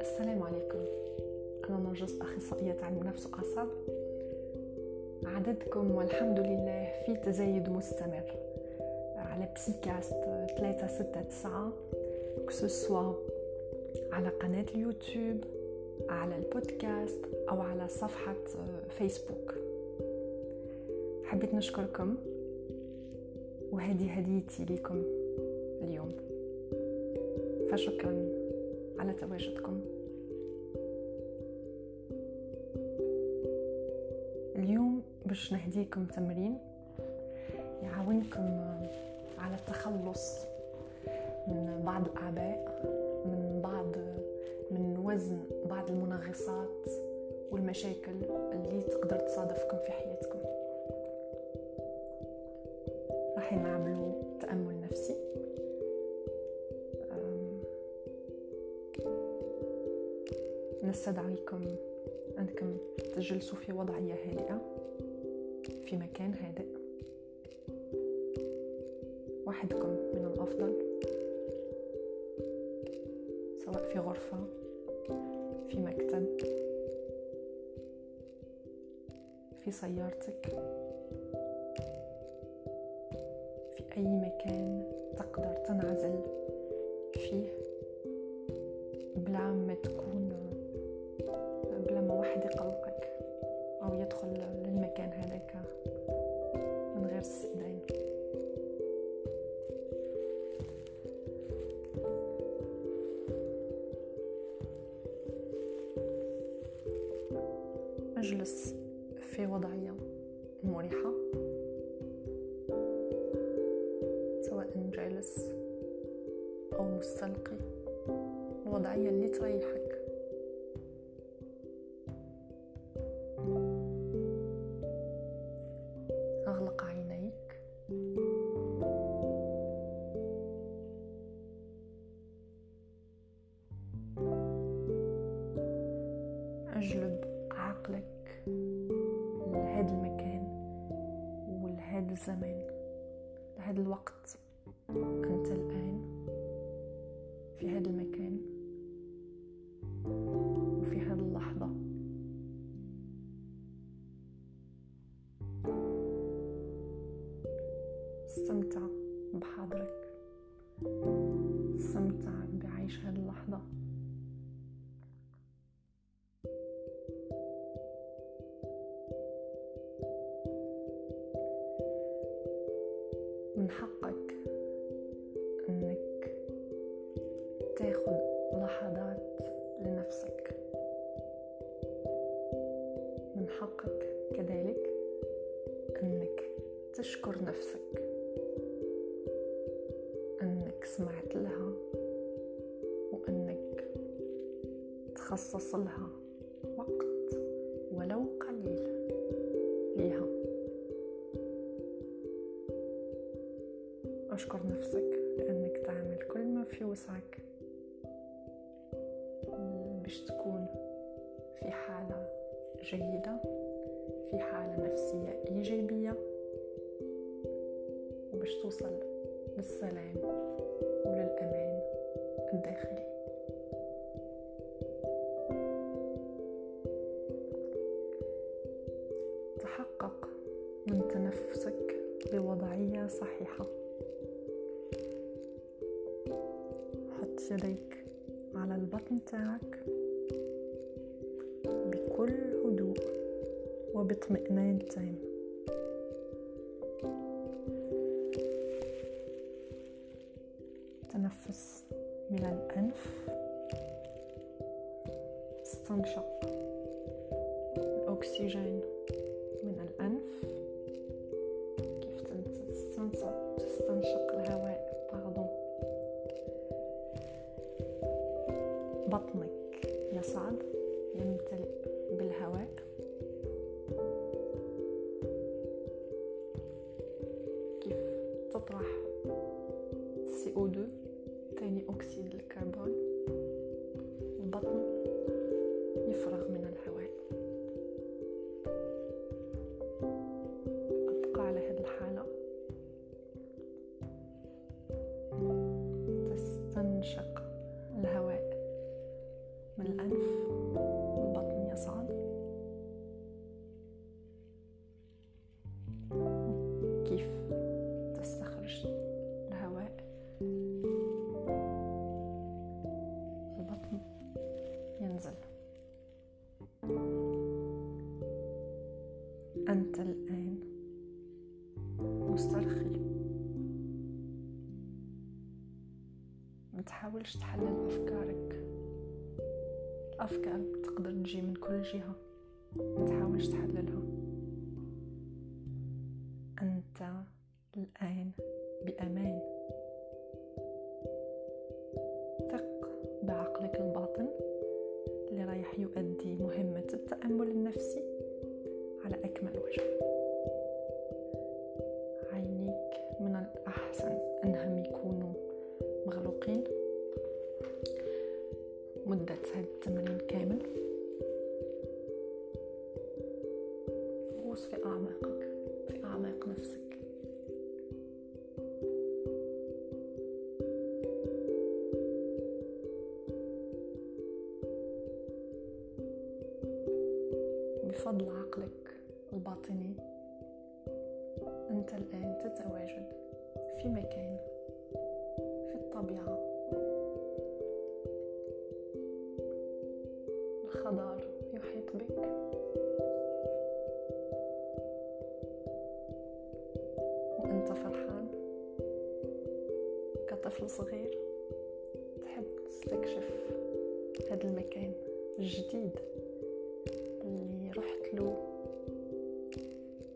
السلام عليكم. أنا نرجس أخصائية علم نفس وأعصاب عددكم والحمد لله في تزايد مستمر. على بسيكاست 369 كسوسوا على قناة اليوتيوب على البودكاست أو على صفحة فيسبوك حبيت نشكركم. وهذه هديتي لكم اليوم. فشكرا على تواجدكم. اليوم باش نهديكم تمرين يعاونكم على التخلص من بعض الأعباء من بعض من وزن بعض المنغصات والمشاكل اللي تقدر تصادفكم في حياتكم. راح نعملوا تأمل نفسي. نستدعيكم أنكم تجلسوا في وضعية هادئة في مكان هادئ. وحدكم من الأفضل سواء في غرفة في مكتب في سيارتك. أي مكان تقدر تنعزل فيه بلا ما تكون بلا ما واحد يقلقك أو يدخل للمكان هذاك من غير استئذان. أجلس في وضعية مريحة. مستلقي الوضعية اللي تريحك. أغلق عينيك. أجلب عقلك لهذا المكان ولهذا الزمان لهذا الوقت. أنت الآن في هذا المكان. وفي هذه اللحظة. استمتع بحاضرك استمتع بعيش هذه اللحظة. من حقك تاخذ لحظات لنفسك. من حقك كذلك إنك تشكر نفسك. إنك سمعت لها وإنك تخصص لها وقت ولو قليل ليها. أشكر نفسك باش تكون في حالة جيدة في حالة نفسية إيجابية وباش توصل للسلام وللأمان الداخلي. وباطمئنان تام تنفس من الأنف. استنشق. الأكسجين. أنت الآن مسترخي ما تحاولش تحلل أفكارك. الأفكار تقدر تجي من كل جهة. ما تحاولش تحللها. أنت الآن بأمان. الأحسن أنهم يكونوا مغلوقين. مدة هذا التمرين الخضار يحيط بك. وأنت فرحان. كطفل صغير تحب تستكشف هذا المكان الجديد اللي رحت له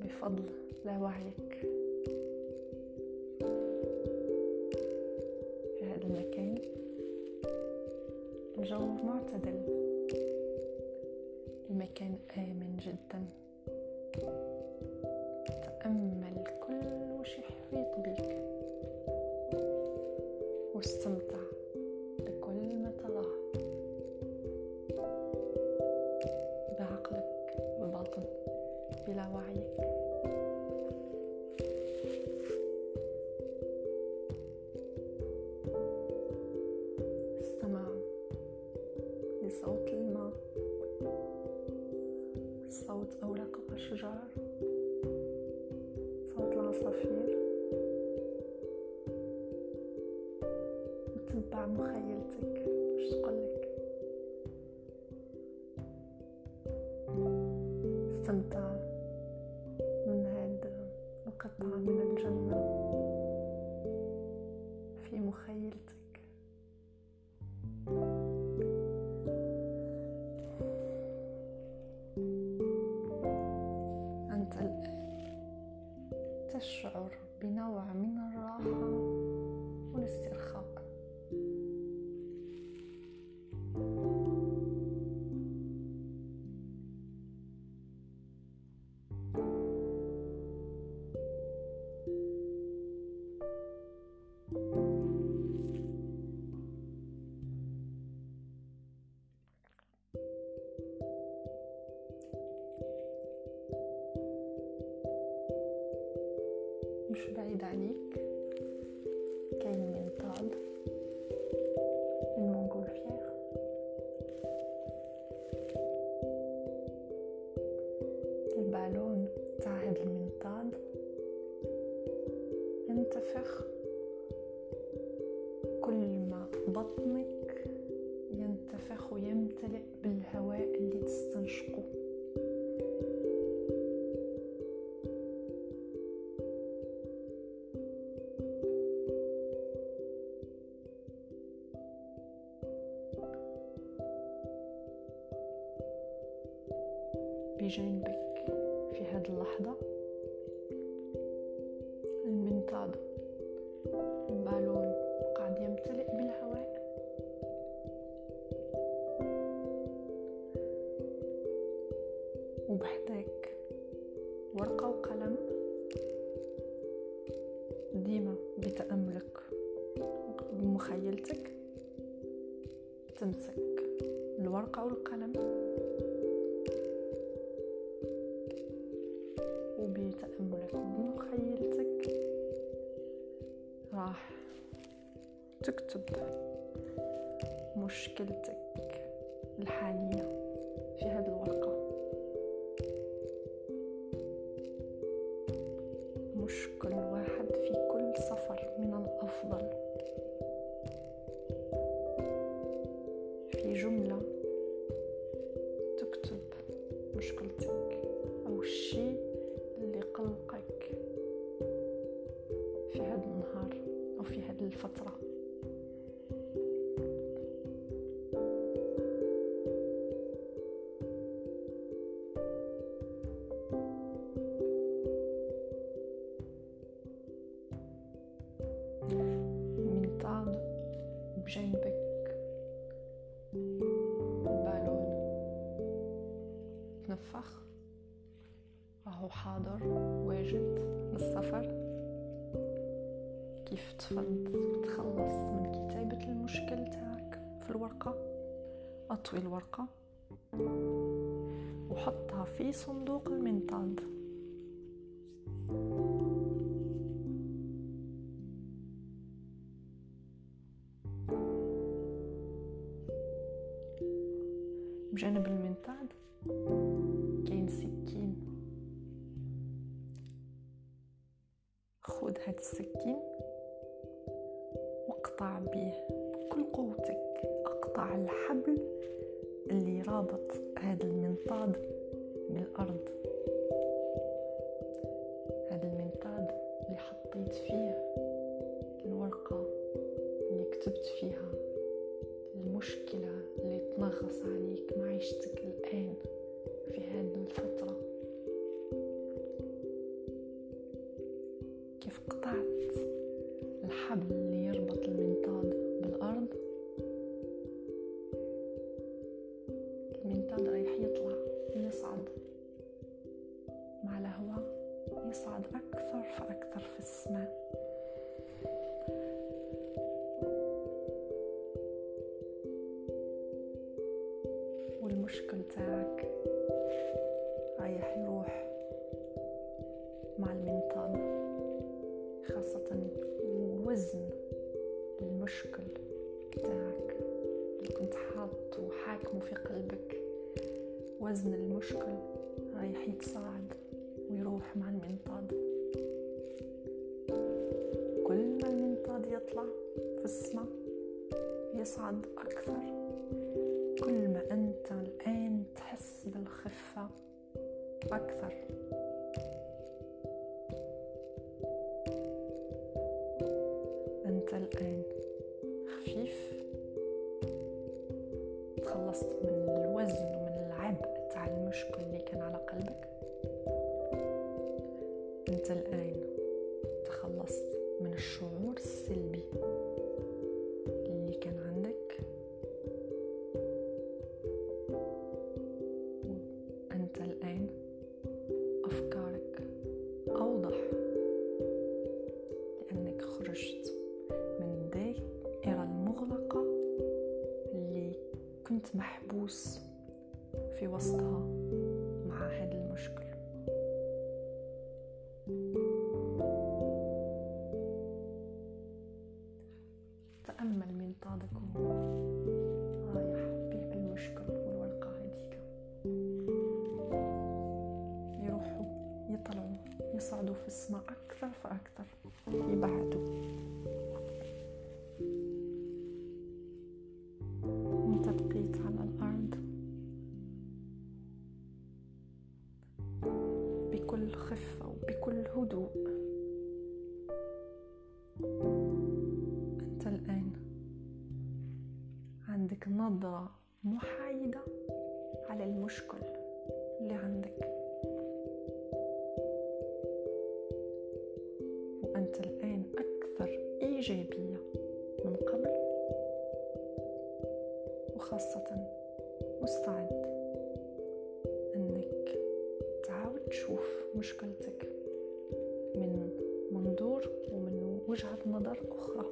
بفضل لا وعيك. في هذا المكان الجو معتدل. وتبع مخيلتك. وش تقولك؟ استمتع من هذا القطعة من الجنة. عليك كاين منطاد من مونغولفيير البالون تاع هاد المنطاد ينتفخ كل ما بطنك ينتفخ ويمتلئ بالهواء اللي تستنشقه وبحداك ورقة وقلم ديما بتأملك بمخيلتك تمسك الورقة والقلم وبتأملك بمخيلتك راح تكتب مشكلتك الحالية في هذه الورقة مش بجنبك البالون تنفخ راهو حاضر. واجد. للسفر كيف تفض تخلص من كتابة المشكل تاعك في الورقة. أطوي الورقة. وحطها في صندوق المنطاد هاد السكين واقطع به بكل قوتك. أقطع الحبل اللي رابط هذا المنطاد بالأرض. هذا المنطاد اللي حطيت فيه قطعت الحبل اللي يربط المنطاد بالأرض حاطه وحاكمه في قلبك. وزن المشكل رايح يتصاعد ويروح مع المنطاد. كل ما المنطاد يطلع في السماء يصعد أكثر. كل ما أنت الآن تحس بالخفة أكثر. أنت الآن تخلصت من الشعور السلبي. تأمل منطادك المشكل اللي عندك وأنت الآن أكثر إيجابية من قبل. وخاصة مستعد أنك تعاود تشوف مشكلتك من منظور ومن وجهة نظر أخرى.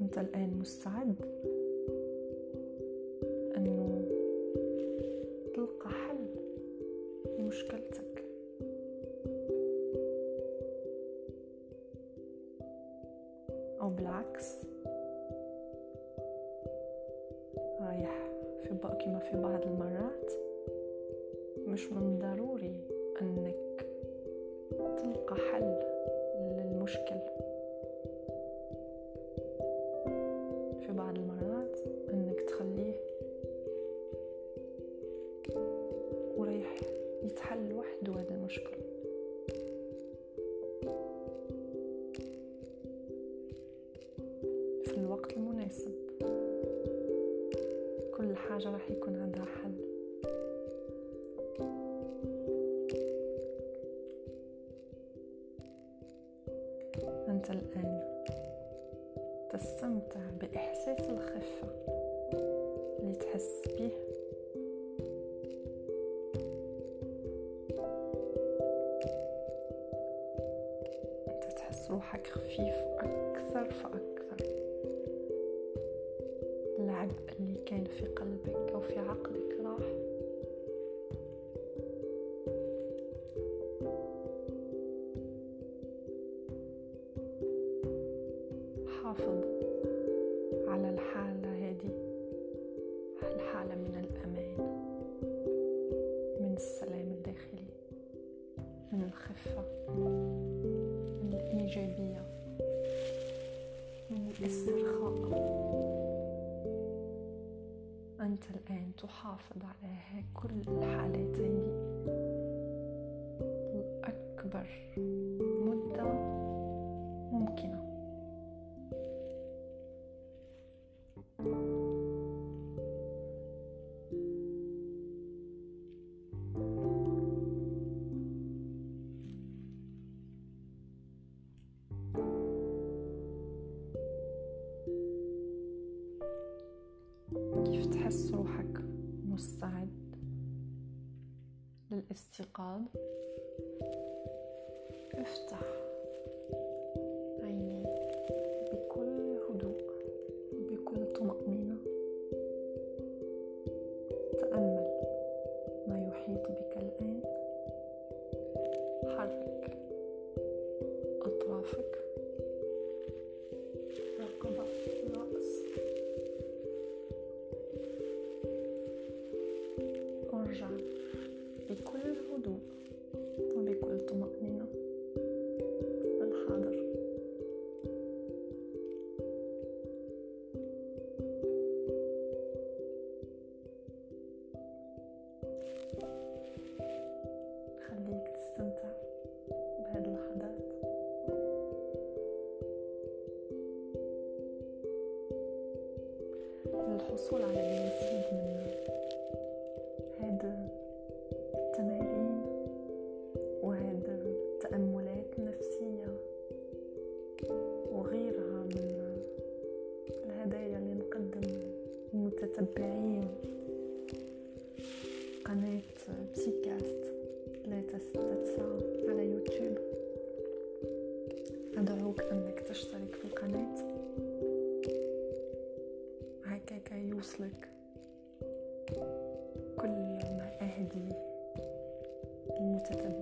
أنت الآن مستعد أو بالعكس. رايح في بق كما في بعض المرات. مش من الضروري أنك تلقى حل. حاجة راح يكون عندها حل. أنت الآن تستمتع بإحساس الخفة اللي تحس به أنت تحس روحك خفيف في قلبك أو في عقلك راح. حافظ. öfter. 塑料的。contigo. Muchas gracias.